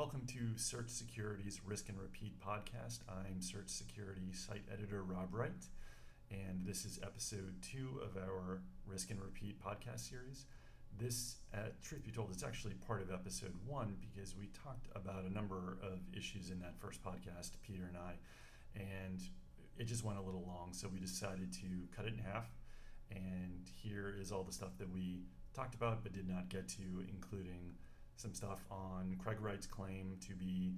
Welcome to Search Security's Risk and Repeat podcast. I'm Search Security site editor Rob Wright, and this is episode two of our Risk and Repeat podcast series. This, uh, truth be told, it's actually part of episode one because we talked about a number of issues in that first podcast, Peter and I, and it just went a little long, so we decided to cut it in half. And here is all the stuff that we talked about but did not get to, including some stuff on Craig Wright's claim to be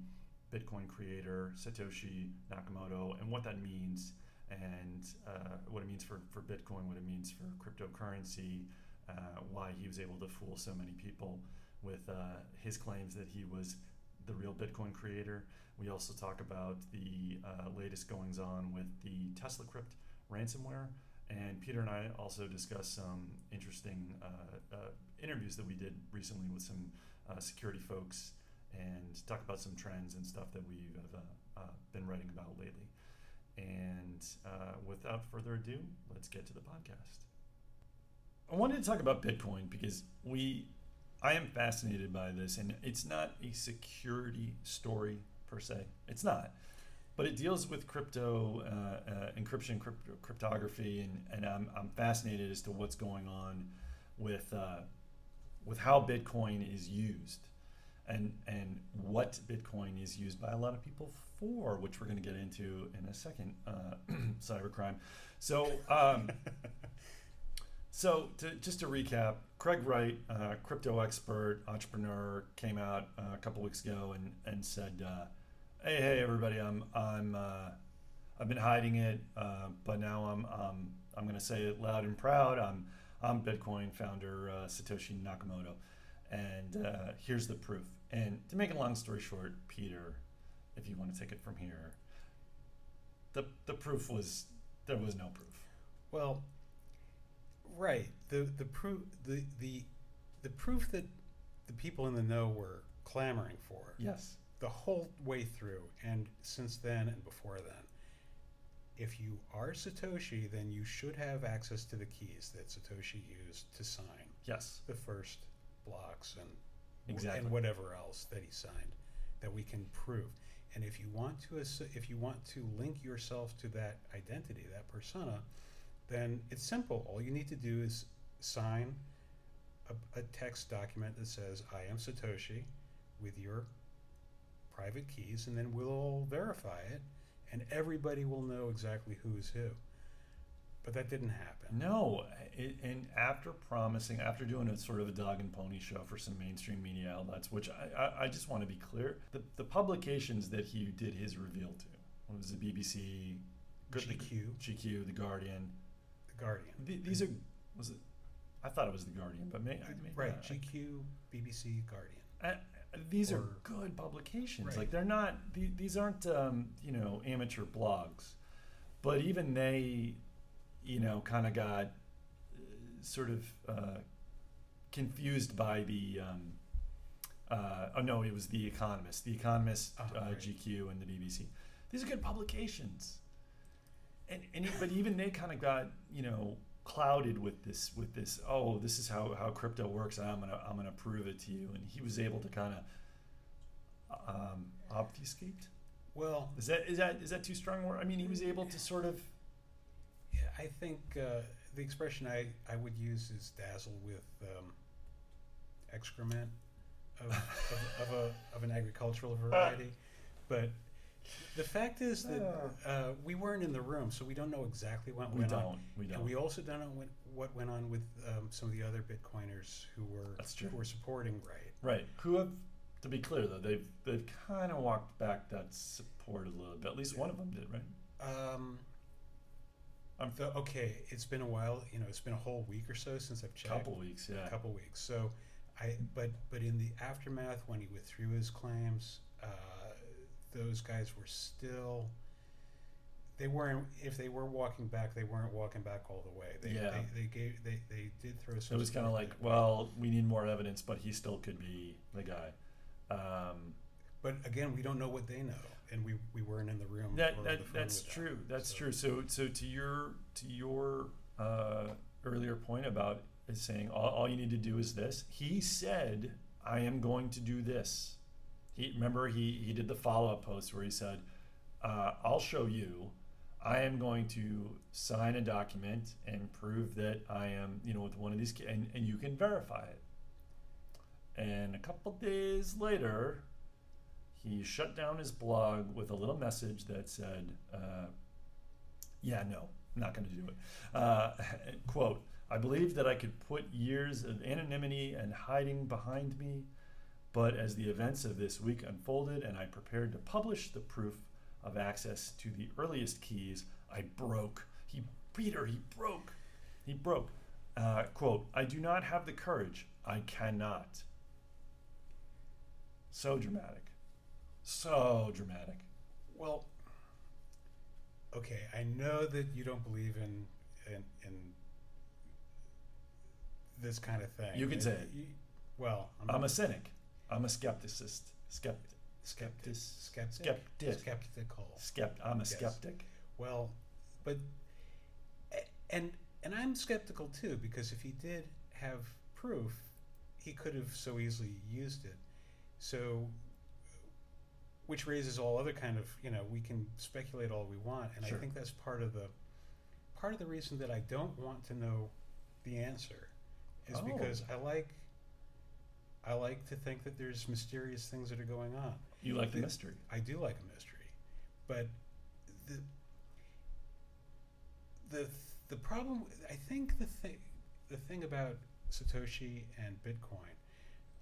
Bitcoin creator Satoshi Nakamoto and what that means and uh, what it means for, for Bitcoin, what it means for cryptocurrency, uh, why he was able to fool so many people with uh, his claims that he was the real Bitcoin creator. We also talk about the uh, latest goings on with the Tesla Crypt ransomware. And Peter and I also discuss some interesting uh, uh, interviews that we did recently with some uh, security folks and talk about some trends and stuff that we've uh, uh, been writing about lately. And uh, without further ado, let's get to the podcast. I wanted to talk about Bitcoin because we, I am fascinated by this, and it's not a security story per se. It's not, but it deals with crypto uh, uh, encryption, crypto, cryptography, and, and I'm, I'm fascinated as to what's going on with with how Bitcoin is used and and what Bitcoin is used by a lot of people for, which we're going to get into in a second, uh, cybercrime. So, um, so to, just to recap, Craig Wright, uh, crypto expert, entrepreneur, came out uh, a couple weeks ago and and said, uh, "Hey, hey, everybody, I'm I'm uh, I've been hiding it, uh, but now I'm um, I'm going to say it loud and proud. I'm I'm Bitcoin founder uh, Satoshi Nakamoto, and uh, here's the proof. And to make a long story short, Peter, if you want to take it from here, the the proof was there was no proof. Well, right. The the proof the the the proof that the people in the know were clamoring for. Yes. The whole way through, and since then and before then if you are Satoshi, then you should have access to the keys that Satoshi used to sign. Yes. The first blocks and exactly. and whatever else that he signed that we can prove. And if you want to if you want to link yourself to that identity, that persona, then it's simple. All you need to do is sign a, a text document that says I am Satoshi with your private keys and then we'll verify it and everybody will know exactly who's who. But that didn't happen. No, it, and after promising, after doing a sort of a dog and pony show for some mainstream media outlets, which I, I, I just want to be clear, the, the publications that he did his reveal to, what was the BBC, GQ, the, GQ, the Guardian, the Guardian. The, these are was it? I thought it was the Guardian, but may, right, GQ, BBC, Guardian. I, these or, are good publications. Right. Like they're not; these aren't um, you know amateur blogs, but even they, you know, kind of got uh, sort of uh, confused by the. Um, uh, oh no, it was the Economist, the Economist, oh, right. GQ, and the BBC. These are good publications, and and but even they kind of got you know clouded with this with this oh this is how, how crypto works i'm gonna i'm gonna prove it to you. And he was able to kind of um, obfuscate? Well is that is that is that too strong word? I mean he was able to sort of yeah, i think uh, the expression i i would use is dazzle with um, excrement of, of, of, a, of an agricultural variety. But the fact is that uh, we weren't in the room, so we don't know exactly what we went don't, on. We don't. And we also don't know what, what went on with um, some of the other Bitcoiners who were who were supporting Wright. Right. Who have, to be clear though, they've they've kind of walked back that support a little bit. At least yeah. one of them did, right? Um, I'm the, okay. It's been a while. You know, it's been a whole week or so since I've checked. Couple weeks, yeah. A couple weeks. So, I but but in the aftermath when he withdrew his claims. Uh, those guys were still they weren't if they were walking back they weren't walking back all the way. They yeah. they, they gave they, they did throw some it was kind of like well we need more evidence but he still could be the guy. Um, but again we don't know what they know and we, we weren't in the room that, that that's true them, that's so. true. So so to your to your uh, earlier point about is saying all, all you need to do is this he said i am going to do this he remember he he did the follow up post where he said, uh, "I'll show you." I am going to sign a document and prove that I am, you know, with one of these, and, and you can verify it. And a couple days later, he shut down his blog with a little message that said, uh, Yeah, no, not going to do it. Uh, quote, I believed that I could put years of anonymity and hiding behind me, but as the events of this week unfolded and I prepared to publish the proof of access to the earliest keys, I broke. He, Peter, he broke. He broke. Uh, quote, I do not have the courage. I cannot. So dramatic. So dramatic. Well, okay, I know that you don't believe in in, in this kind of thing. You could say well, I'm a cynic. I'm a skepticist. Skept, skeptic. skeptic. Skeptic. Skeptic. Skeptical. Skept. I'm a skeptic. Well, but and and I'm skeptical too because if he did have proof, he could have so easily used it. So, which raises all other kind of you know we can speculate all we want, and Sure. I think that's part of the part of the reason that I don't want to know the answer is Oh. because I like I like to think that there's mysterious things that are going on. You like the The- mystery. I do like a mystery, but the the the problem I think the thing the thing about Satoshi and Bitcoin,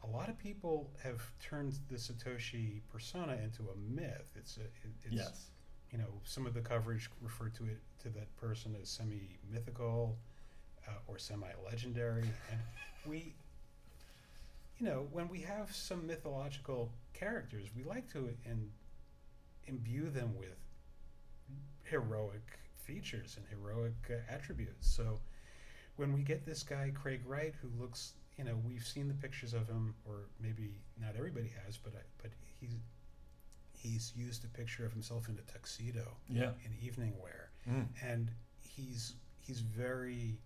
a lot of people have turned the Satoshi persona into a myth. It's a it, it's yes. you know some of the coverage referred to it to that person as semi mythical uh, or semi legendary, and we. You know, when we have some mythological characters, we like to in, imbue them with heroic features and heroic uh, attributes. So when we get this guy Craig Wright, who looks, you know, we've seen the pictures of him, or maybe not everybody has, but I, but he's he's used a picture of himself in a tuxedo Yeah. in evening wear, Mm. and he's he's very,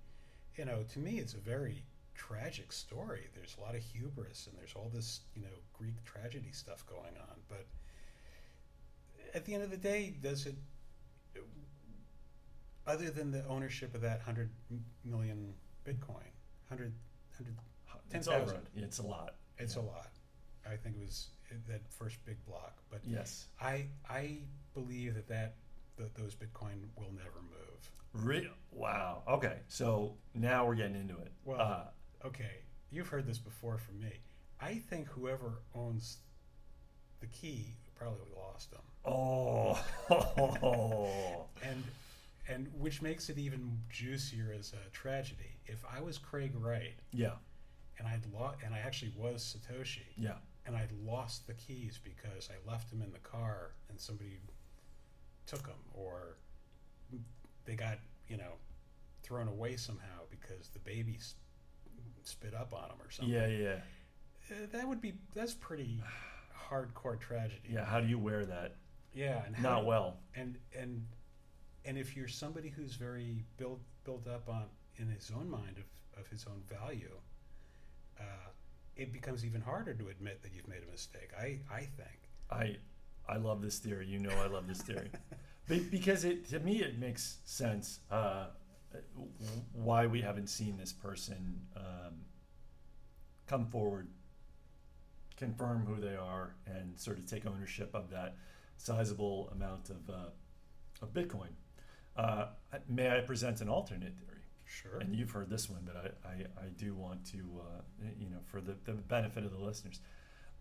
you know, to me it's a very tragic story. There's a lot of hubris and there's all this, you know, Greek tragedy stuff going on, but at the end of the day, does it other than the ownership of that 100 million bitcoin 100 100 It's 10,000. over. It's a lot. it's Yeah. a lot i think it was uh, that first big block but Yes. i i believe that that that those bitcoin will never move Re- wow. Okay. So now we're getting into it. Well- uh, okay you've heard this before from me i think whoever owns the key probably lost them oh. and and which makes it even juicier as a tragedy if i was craig wright yeah. and I'd lo- and I actually was Satoshi, Yeah. and I'd lost the keys because I left them in the car and somebody took them, or they got you know thrown away somehow because the baby spit up on him or something. Yeah. Yeah. Uh, that would be that's pretty hardcore tragedy. Yeah. How do you wear that? yeah, and Not do- well. and and and if you're somebody who's very built built up on in his own mind of, of his own value, uh, it becomes even harder to admit that you've made a mistake. I I think. I I love this theory. You know I love this theory. Because it to me it makes sense uh, why we haven't seen this person um, come forward, confirm who they are, and sort of take ownership of that sizable amount of uh, of Bitcoin. Uh, may I present an alternate theory? Sure. and you've heard this one, but I, I, I do want to, uh, you know, for the, the benefit of the listeners,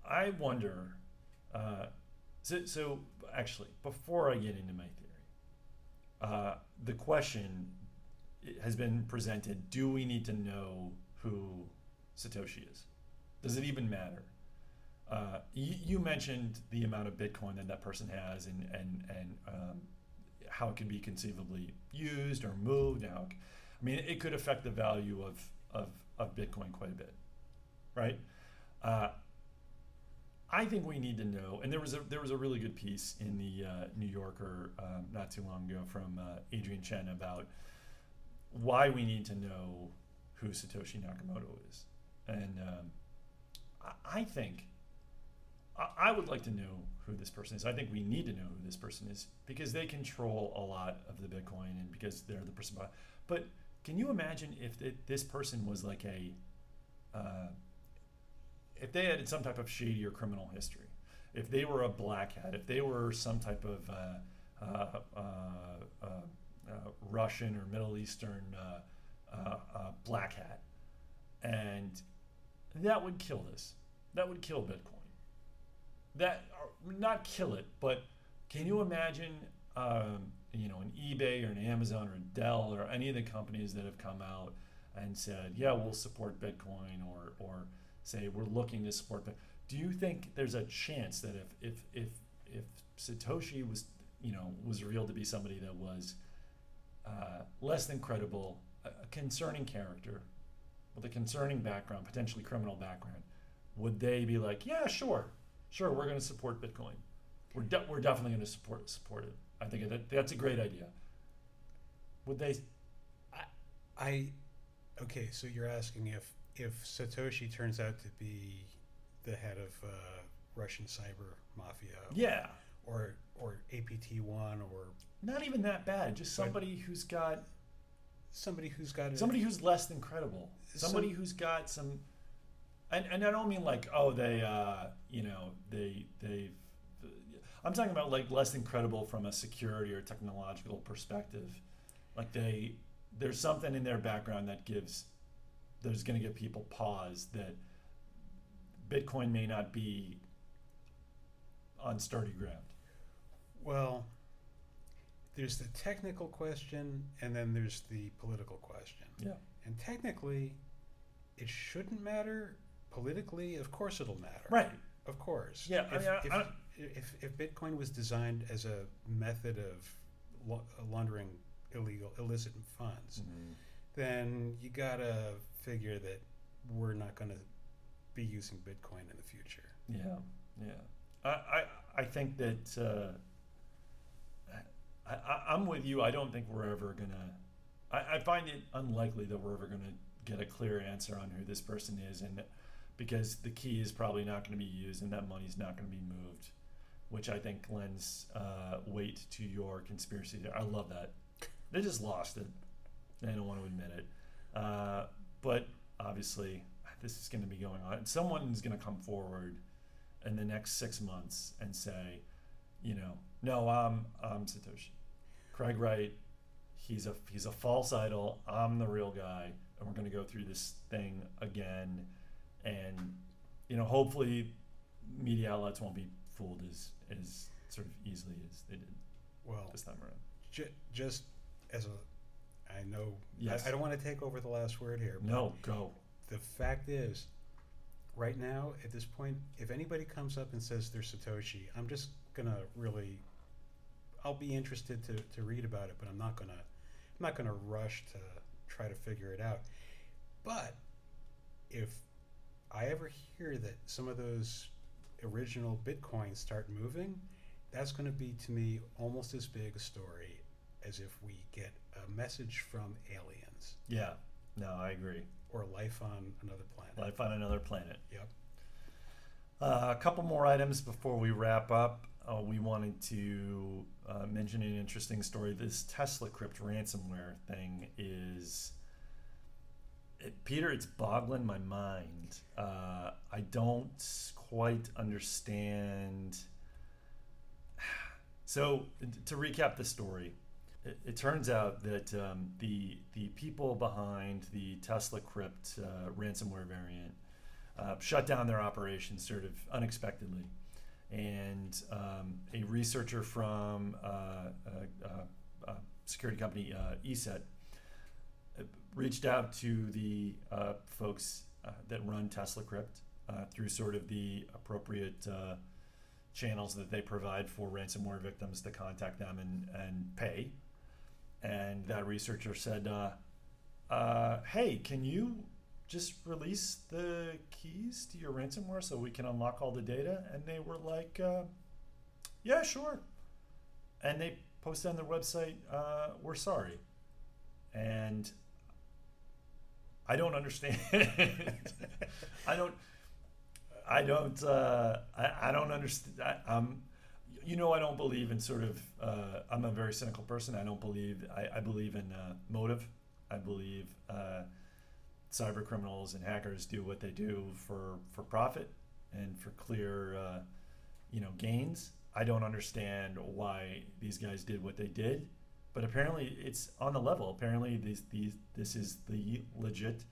I wonder. Uh, so, so actually, before I get into my theory, uh, the question has been presented: Do we need to know who Satoshi is? Does it even matter? Uh, you, you mentioned the amount of Bitcoin that that person has, and and and um, how it can be conceivably used or moved. It I mean, it could affect the value of, of, of Bitcoin quite a bit, right? Uh, I think we need to know, and there was a there was a really good piece in the uh, New Yorker um, not too long ago from uh, Adrian Chen about why we need to know who Satoshi Nakamoto is, and um, I, I think I, I would like to know who this person is. I think we need to know who this person is because they control a lot of the Bitcoin and because they're the person. behind- But can you imagine if it, this person was like a, uh, if they had some type of shady or criminal history, if they were a black hat, if they were some type of uh, uh, uh, Russian or Middle Eastern uh, uh, black hat, and that would kill this. That would kill Bitcoin. That not kill it, but can you imagine, um, you know, an eBay or an Amazon or a Dell or any of the companies that have come out and said, "Yeah, we'll support Bitcoin," or or say we're looking to support Bitcoin. Do you think there's a chance that if if if if Satoshi was you know was revealed to be somebody that was uh, less than credible, a, a concerning character with a concerning background, potentially criminal background, would they be like, yeah, sure, sure, we're going to support Bitcoin. We're, de- we're definitely going to support support it. I think that, that's a great idea. Would they? I okay, so you're asking if if Satoshi turns out to be the head of uh, Russian cyber mafia, Yeah, or or APT one, or not even that bad. Just But- somebody who's got somebody who's got a, somebody who's less than credible. Somebody Some- who's got some, and, and I don't mean like oh they uh, you know they they. I'm talking about like less than credible from a security or technological perspective. Like they there's something in their background that gives there's going to give people pause that Bitcoin may not be on sturdy ground. Well, there's the technical question, and then there's the political question. Yeah. And technically, it shouldn't matter. Politically, of course, it'll matter. Right. Of course. Yeah, I If, mean, I- if, I- if, if Bitcoin was designed as a method of lau- laundering illegal, illicit funds, then you gotta figure that we're not going to be using Bitcoin in the future. Yeah, yeah. I, I, I think that uh, I, I'm with you. I don't think we're ever gonna. I, I find it unlikely that we're ever gonna get a clear answer on who this person is, and because the key is probably not going to be used, and that money's not going to be moved, which I think lends uh, weight to your conspiracy there. I love that. They just lost it. They don't want to admit it. Uh, but obviously, this is going to be going on. Someone's going to come forward in the next six months and say, you know, no, I'm I'm Satoshi, Craig Wright. He's a he's a false idol. I'm the real guy, and we're going to go through this thing again, and you know, hopefully, media outlets won't be fooled as as sort of easily as they did Well, this time around. ju- just as a, I know, Yes. I, I don't want to take over the last word here. No, go. The fact is, right now, at this point, if anybody comes up and says they're Satoshi, I'm just gonna really, I'll be interested to, to read about it, but I'm not gonna, I'm not gonna rush to try to figure it out. But if I ever hear that some of those original Bitcoins start moving, that's going to be to me almost as big a story as if we get a message from aliens Yeah. No, I agree. or life on another planet. Life on another planet. Yep. Uh, a couple more items before we wrap up. Uh, we wanted to uh, mention an interesting story. This Tesla Crypt ransomware thing is, it, Peter, it's boggling my mind. Uh, I don't quite understand. So, to recap the story, it, it turns out that um, the the people behind the Tesla Crypt uh, ransomware variant uh, shut down their operations sort of unexpectedly. And um, a researcher from uh, a, a, a security company, uh, ESET, uh, reached out to the uh, folks uh, that run Tesla Crypt uh, through sort of the appropriate uh, channels that they provide for ransomware victims to contact them and, and pay. And that researcher said, uh, uh, hey, can you just release the keys to your ransomware so we can unlock all the data? And they were like, uh, yeah, sure. And they posted on their website, uh, we're sorry. And I don't understand. I don't. I don't. Uh, I, I don't understand. I, am you know, I don't believe in sort of. Uh, I'm a very cynical person. I don't believe. I, I believe in uh, motive. I believe uh, cyber criminals and hackers do what they do for for profit and for clear, uh, you know, gains. I don't understand why these guys did what they did, but apparently it's on the level. Apparently, these these this is the legit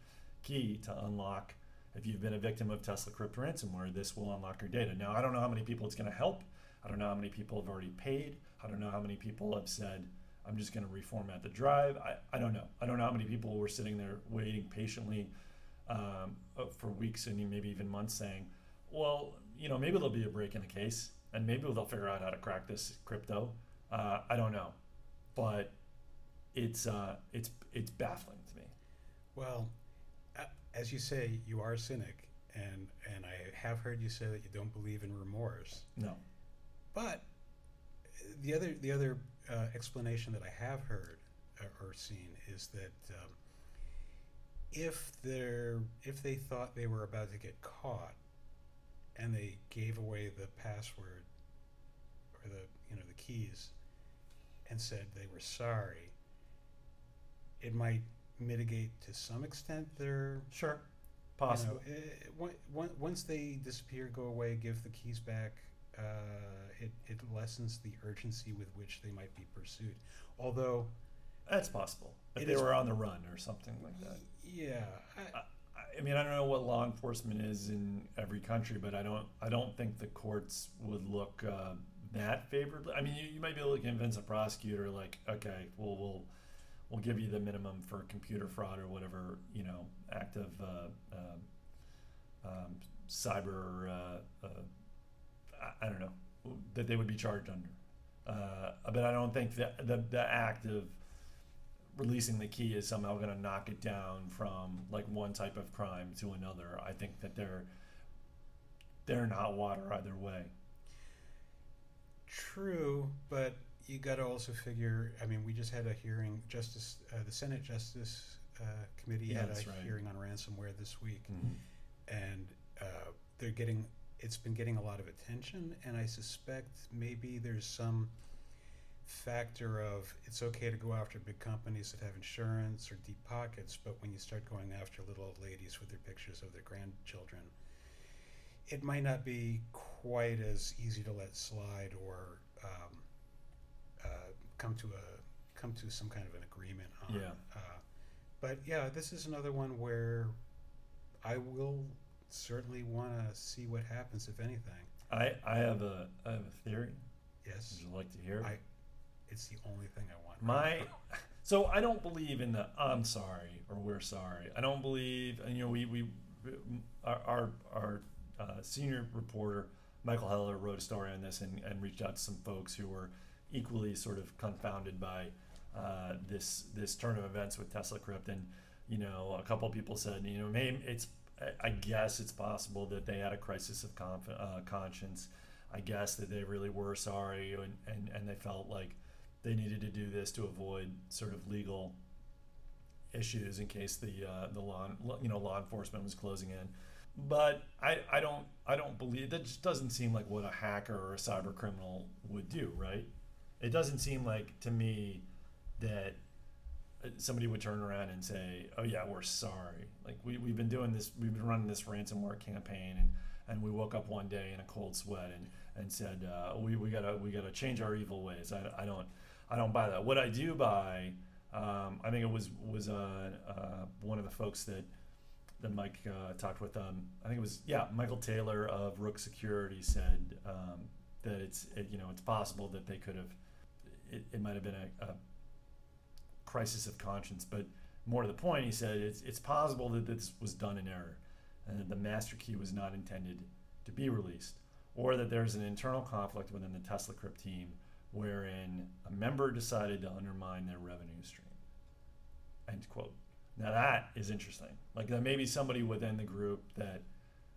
key to unlock. If you've been a victim of Tesla Crypt ransomware, this will unlock your data. Now, I don't know how many people it's going to help. I don't know how many people have already paid. I don't know how many people have said, I'm just going to reformat the drive. I, I don't know. I don't know how many people were sitting there waiting patiently um, uh, for weeks and maybe even months saying, well, you know, maybe there'll be a break in the case and maybe they'll figure out how to crack this crypto. Uh, I don't know. But it's, uh, it's, it's baffling to me. Well, as you say, you are a cynic. And, and I have heard you say that you don't believe in remorse. No. But the other the other uh, explanation that I have heard uh, or seen is that um, if they're if they thought they were about to get caught and they gave away the password or the you know the keys and said they were sorry, it might mitigate to some extent their sure possible. You know, it, once they disappear, go away, give the keys back uh, it, it lessens the urgency with which they might be pursued. Although that's possible if they were on the run or something like that. Yeah. I, I, I, mean, I don't know what law enforcement is in every country, but I don't. I don't think the courts would look uh, that favorably. I mean, you, you might be able to convince a prosecutor, like, okay, well, we'll we'll give you the minimum for computer fraud or whatever, you know, act of uh, uh, um, cyber uh, uh, I, I don't know that they would be charged under. Uh, but I don't think that the, the act of releasing the key is somehow going to knock it down from like one type of crime to another. I think that they're they're in hot water either way. True, but you got to also figure. I mean, we just had a hearing. Justice, uh, the Senate Justice uh, Committee yeah, had a right. hearing on ransomware this week, mm-hmm. and uh, they're getting it's been getting a lot of attention, and I suspect maybe there's some factor of it's okay to go after big companies that have insurance or deep pockets, but when you start going after little old ladies with their pictures of their grandchildren, it might not be quite as easy to let slide or um, uh, come to a come to some kind of an agreement on. Yeah. Uh, but yeah, this is another one where I will certainly want to see what happens, if anything. I, I have a I have a theory. Yes. Would you like to hear? I, it's the only thing I want. My, so I don't believe in the I'm sorry or we're sorry. I don't believe, and you know, we we our our, our uh, senior reporter Michael Heller wrote a story on this and, and reached out to some folks who were equally sort of confounded by uh, this this turn of events with Tesla Crypt and you know a couple people said you know maybe it's I guess it's possible that they had a crisis of conf- uh, conscience. I guess that they really were sorry and, and, and they felt like they needed to do this to avoid sort of legal issues in case the uh, the law you know law enforcement was closing in. But I, I don't I don't believe that just doesn't seem like what a hacker or a cyber criminal would do, right? It doesn't seem like to me that somebody would turn around and say, "Oh yeah, we're sorry. Like we we've been doing this, we've been running this ransomware campaign, and and we woke up one day in a cold sweat and and said, uh, we we gotta we gotta change our evil ways. I, I don't I don't buy that. What I do buy, um, I think it was was uh, uh, one of the folks that that Mike uh, talked with. Um, I think it was yeah, Michael Taylor of Rook Security said um, that it's it, you know it's possible that they could have. It, it might have been a, a crisis of conscience. But more to the point, he said it's, it's possible that this was done in error and that the master key was not intended to be released, or that there's an internal conflict within the Tesla Crypt team wherein a member decided to undermine their revenue stream. End quote. Now that is interesting. Like there may be somebody within the group that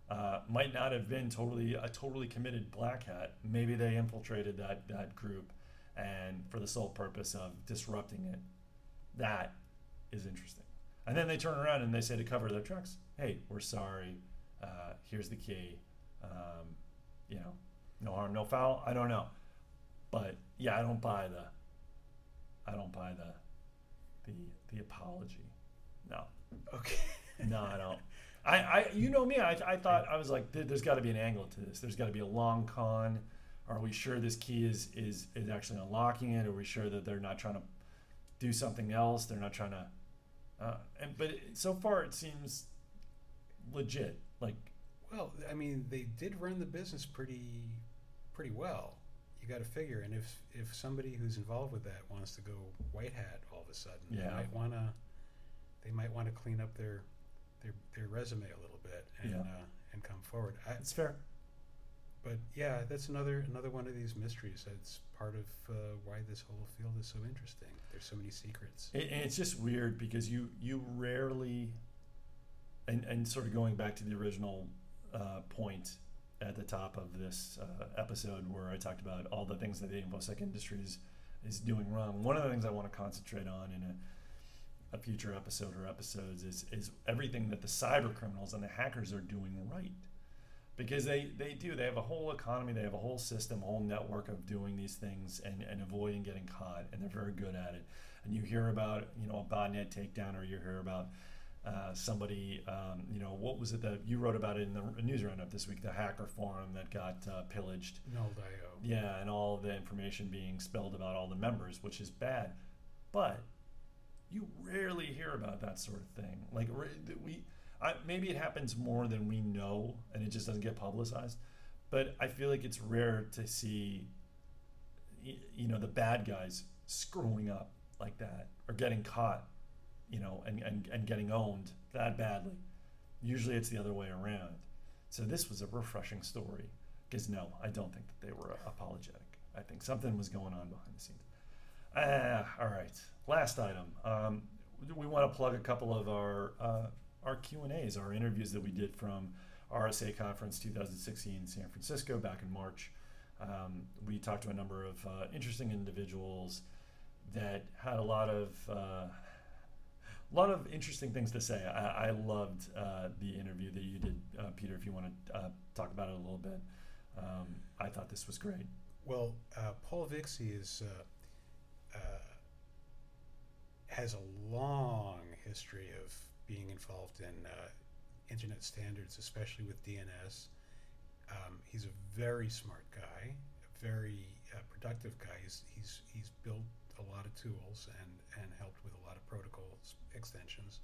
uh, might not have been totally a totally committed black hat. Maybe they infiltrated that that group, and for the sole purpose of disrupting it that is interesting. And then they turn around and they say to cover their trucks, "Hey, we're sorry. Uh, here's the key. Um, you know, no harm, no foul. I don't know, but yeah, I don't buy the. I don't buy the, the the apology. No, Okay. no, I don't. I, I you know me. I, I thought I was like, there, there's got to be an angle to this. There's got to be a long con. Are we sure this key is is is actually unlocking it? Are we sure that they're not trying to do something else? They're not trying to. Uh, and but it, so far it seems legit. Like Well, I mean, they did run the business pretty, pretty well. You got to figure, and if if somebody who's involved with that wants to go white hat all of a sudden, Yeah. they might want to, they might want to clean up their, their their resume a little bit and Yeah. uh, and come forward. I, it's fair. But yeah, that's another another one of these mysteries. That's part of uh, why this whole field is so interesting. There's so many secrets. It, and it's just weird because you you rarely, and and sort of going back to the original uh, point at the top of this uh, episode where I talked about all the things that the infosec industry is, is doing wrong. One of the things I want to concentrate on in a, a future episode or episodes is is everything that the cyber criminals and the hackers are doing right. Because they, they do, they have a whole economy, they have a whole system, a whole network of doing these things and, and avoiding getting caught, and they're very good at it. And you hear about you know a botnet takedown or you hear about uh, somebody um, you know what was it that you wrote about it in the news roundup this week? The hacker forum that got uh, pillaged. Nulled.io. yeah and all the information being spilled about all the members which is bad. But you rarely hear about that sort of thing. Like we I, maybe it happens more than we know and it just doesn't get publicized but i feel like it's rare to see you know the bad guys screwing up like that or getting caught you know and, and, and getting owned that badly. Usually it's the other way around. So this was a refreshing story because no i don't think that they were apologetic. I think something was going on behind the scenes. Ah, all right. Last item. Um, we want to plug a couple of our uh, our q and a's our interviews that we did from rsa conference 2016 in san francisco back in march um, we talked to a number of uh, interesting individuals that had a lot of uh, a lot of interesting things to say. I, I loved uh, the interview that you did, uh, Peter. If you want to uh, talk about it a little bit, um, I thought this was great. Well, uh, Paul Vixie is has a long history of being involved in uh, internet standards, especially with DNS. Um, he's a very smart guy, a very uh, productive guy. He's, he's he's built a lot of tools and and helped with a lot of protocols extensions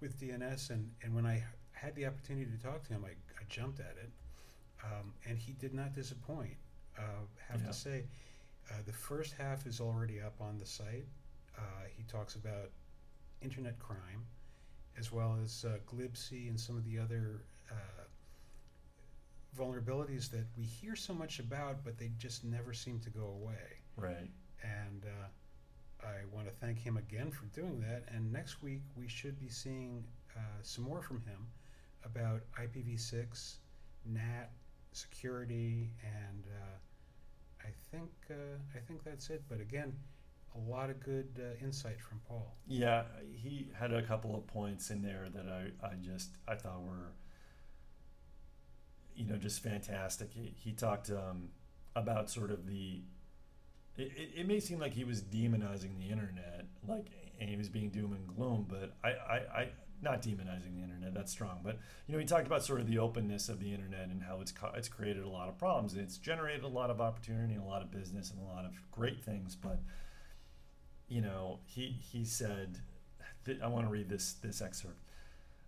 with DNS. And and when I had the opportunity to talk to him, I, I jumped at it, um, and he did not disappoint. Uh, have Yeah. to say, uh, the first half is already up on the site. Uh, he talks about internet crime, as well as uh, glibc and some of the other uh, vulnerabilities that we hear so much about, but they just never seem to go away. Right. And uh, I want to thank him again for doing that. And next week we should be seeing uh, some more from him about IPv6, NAT, security, and uh, I think uh, I think that's it. But again, a lot of good uh, insight from Paul. Yeah, he had a couple of points in there that I, I just I thought were you know just fantastic. He, he talked um, about sort of the it, it, may seem like he was demonizing the internet, like and he was being doom and gloom, but I, I, I not demonizing the internet. That's strong, but you know he talked about sort of the openness of the internet and how it's it's created a lot of problems. It's generated a lot of opportunity, and a lot of business, and a lot of great things, but you know, he he said, I want to read this this excerpt.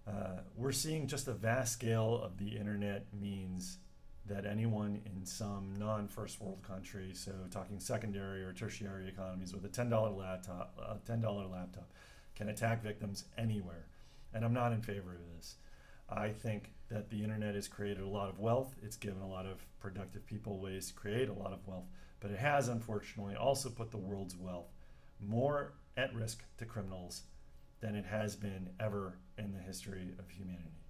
Uh, we're seeing just a vast scale of the internet means that anyone in some non-first world country, so talking secondary or tertiary economies, with a ten dollar laptop, a ten dollar laptop, can attack victims anywhere. And I'm not in favor of this. I think that the internet has created a lot of wealth. It's given a lot of productive people ways to create a lot of wealth, but it has unfortunately also put the world's wealth more at risk to criminals than it has been ever in the history of humanity.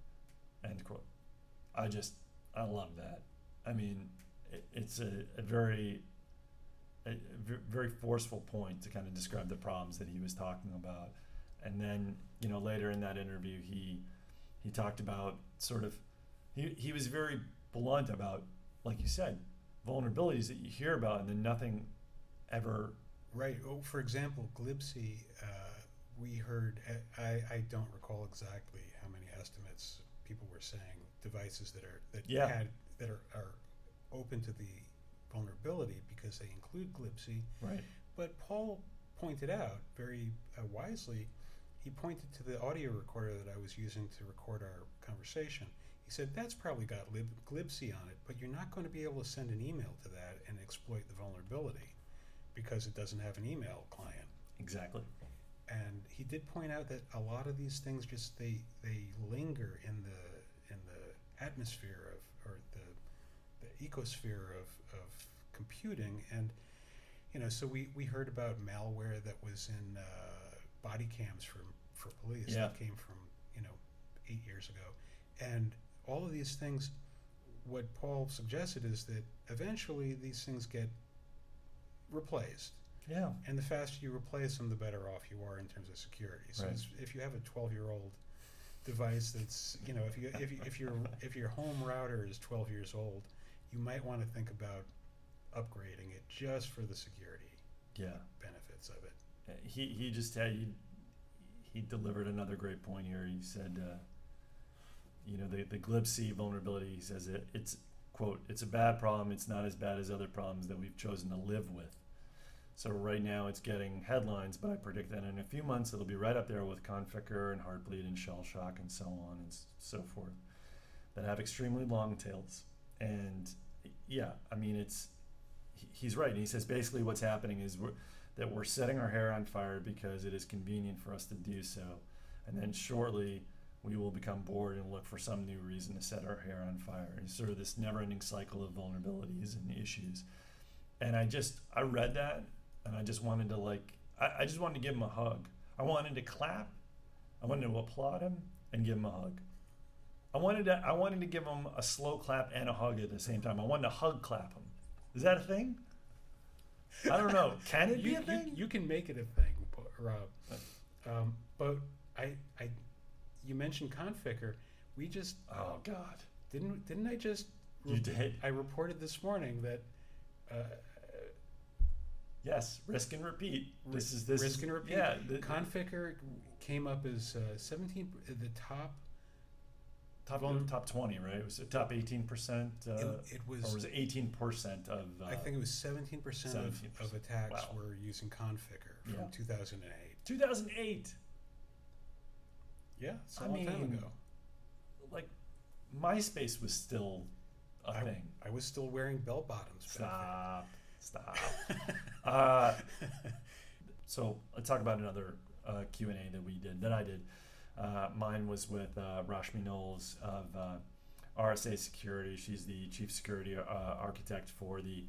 End quote. I just, I love that. I mean, it, it's a, a very, a, very forceful point to kind of describe the problems that he was talking about. And then, you know, later in that interview, he, he talked about sort of, he, he was very blunt about, like you said, vulnerabilities that you hear about and then nothing ever. Right. Oh, for example, Glibc, uh, we heard, uh, I, I don't recall exactly how many estimates people were saying devices that are that Yeah. had that are, are open to the vulnerability because they include Glibc. Right. But Paul pointed out very uh, wisely, he pointed to the audio recorder that I was using to record our conversation. He said, That's probably got lib- glibc on it, but you're not going to be able to send an email to that and exploit the vulnerability because it doesn't have an email client. Exactly. And he did point out that a lot of these things just they they linger in the in the atmosphere of or the the ecosphere of, of computing and you know so we, we heard about malware that was in uh, body cams for for police Yeah. that came from you know eight years ago and all of these things what Paul suggested is that eventually these things get replaced Yeah. and the faster you replace them, the better off you are in terms of security. So Right. it's- if you have a 12 year old device that's, you know, if you if you, if your if your home router is 12 years old, you might want to think about upgrading it just for the security Yeah. benefits of it. Uh, He he just had he, he delivered another great point here. He said, uh, you know, the the glibc vulnerability. He says it it's quote it's a bad problem. It's not as bad as other problems that we've chosen to live with. So right now it's getting headlines, but I predict that in a few months it'll be right up there with Conficker and Heartbleed and Shell Shock and so on and so forth that have extremely long tails. And yeah, I mean it's he's right. He says basically what's happening is we're that we're setting our hair on fire because it is convenient for us to do so. And then shortly we will become bored and look for some new reason to set our hair on fire. And sort of this never ending cycle of vulnerabilities and issues. And I just, I read that and I just wanted to like, I, I just wanted to give him a hug. I wanted to clap. I wanted to applaud him and give him a hug. I wanted to, I wanted to give him a slow clap and a hug at the same time. I wanted to hug clap him. Is that a thing? I don't know. Can it be You, a thing? you can make it a thing, Rob. Um, but you mentioned Conficker. We just oh God, didn't didn't I just you did. I reported this morning that uh, Yes, risk and repeat. This is this risk is, and repeat. Yeah, the, Conficker came up as uh, 17, uh, the top. top Vul- top twenty, right? It was the top eighteen percent, uh, it, it was, or was it eighteen percent of? Uh, I think it was 17% of, 17%. of attacks Wow. were using Conficker from Yeah. 2008. two thousand eight. Yeah, it's a I long time ago. Like, MySpace was still a I, thing. I was still wearing bell bottoms. Stop, stop. uh, so let's talk about another uh, Q and A that we did, that I did. Uh, mine was with uh, Rashmi Knowles of uh, RSA Security. She's the chief security uh, architect for the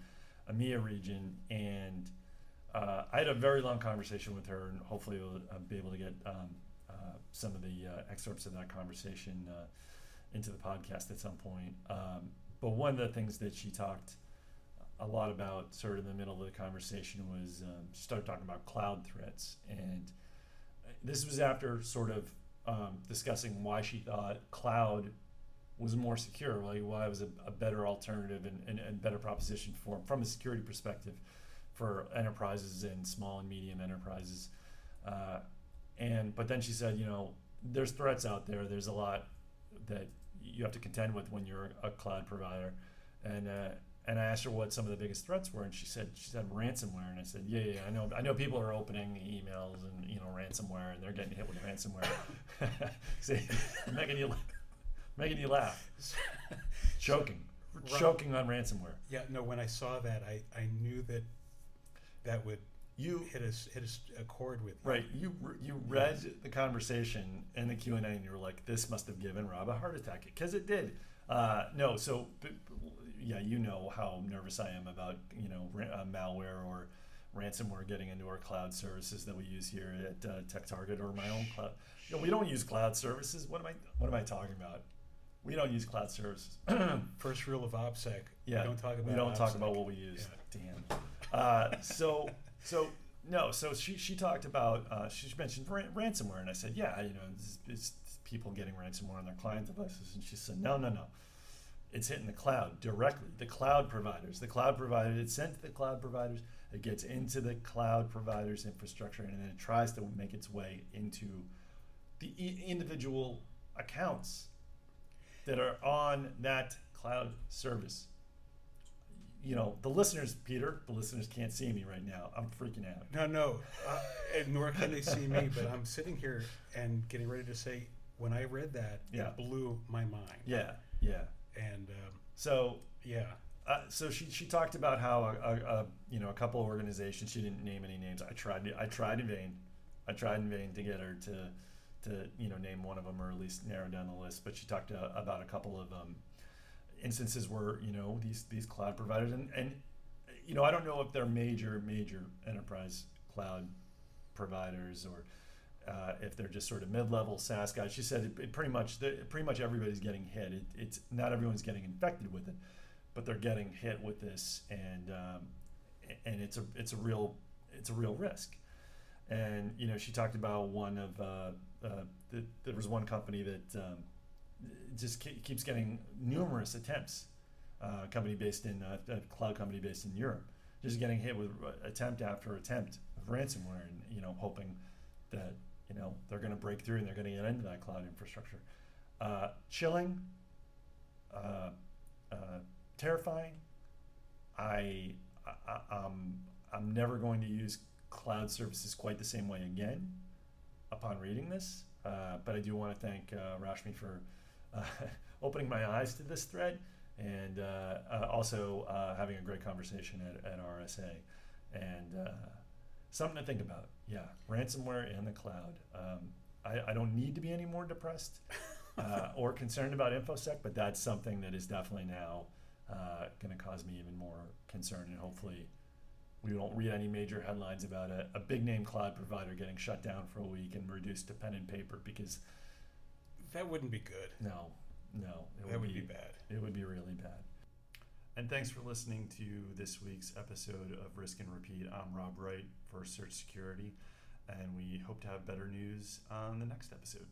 EMEA region, and uh, I had a very long conversation with her, and hopefully we'll uh, be able to get um, some of the uh, excerpts of that conversation uh, into the podcast at some point. Um, but one of the things that she talked a lot about, sort of in the middle of the conversation, was um, she started talking about cloud threats, and this was after sort of um, discussing why she thought cloud was more secure, like why it was a, a better alternative and, and, and better proposition for from a security perspective for enterprises and small and medium enterprises. Uh, and but then she said, you know, there's threats out there. There's a lot that you have to contend with when you're a cloud provider. And uh, and I asked her what some of the biggest threats were, and she said she said ransomware. And I said, yeah, yeah, I know, I know people are opening emails and you know ransomware, and they're getting hit with ransomware. See, making you making you laugh, choking, choking on ransomware. Yeah, no, when I saw that, I, I knew that that would You hit us hit us a chord with you. Right. You you read the conversation in the Q and A, and you were like, "This must have given Rob a heart attack," because it did. Uh, no, so yeah, you know how nervous I am about you know uh, malware or ransomware getting into our cloud services that we use here at uh, Tech Target or my own cloud. You know, we don't use cloud services. What am I What am I talking about? We don't use cloud services. First rule of OPSEC. Yeah, We don't talk about we don't talk about what we use. Damn. Uh, so so no. So she she talked about uh, she mentioned ran- ransomware, and I said, yeah, you know, it's, it's people getting ransomware on their client devices, and she said, no, no, no. it's hitting the cloud directly. The cloud providers, the cloud provider, it's sent to the cloud providers. It gets into the cloud providers infrastructure, and then it tries to make its way into the individual accounts that are on that cloud service. You know, the listeners, Peter, the listeners can't see me right now. I'm freaking out. No, no, uh, nor can they see me. But I'm sitting here and getting ready to say, when I read that, Yeah. it blew my mind. Yeah, yeah. And um, So yeah, Uh, so she, she talked about how a, a, a you know a couple of organizations she didn't name any names. I tried to, I tried in vain. I tried in vain to get her to to you know name one of them or at least narrow down the list. But she talked uh, about a couple of um, instances where you know these these cloud providers and and you know I don't know if they're major major enterprise cloud providers or uh, if they're just sort of mid-level SaaS guys. She said it, it pretty much pretty much everybody's getting hit. It, it's not everyone's getting infected with it, but they're getting hit with this, and um, and it's a it's a real it's a real risk. And you know, she talked about one of uh, uh, the, there was one company that um, just ke- keeps getting numerous attempts. Uh, company based in uh, a cloud company based in Europe, just getting hit with attempt after attempt of ransomware, and you know, hoping that you know they're going to break through and they're going to get into that cloud infrastructure. Uh, chilling, uh, uh, terrifying. I, I I'm I'm never going to use cloud services quite the same way again. Upon reading this, uh, but I do want to thank Rashmi for opening my eyes to this thread and uh, uh, also uh, having a great conversation at, at RSA and uh, something to think about. Yeah, ransomware in the cloud. Um, I, I don't need to be any more depressed uh, or concerned about InfoSec, but that's something that is definitely now uh, going to cause me even more concern. And hopefully, we don't read any major headlines about a, a big name cloud provider getting shut down for a week and reduced to pen and paper because that wouldn't be good. no, no, it That would be bad. it would be really bad. And thanks for listening to this week's episode of Risk and Repeat. I'm Rob Wright for Search Security, and we hope to have better news on the next episode.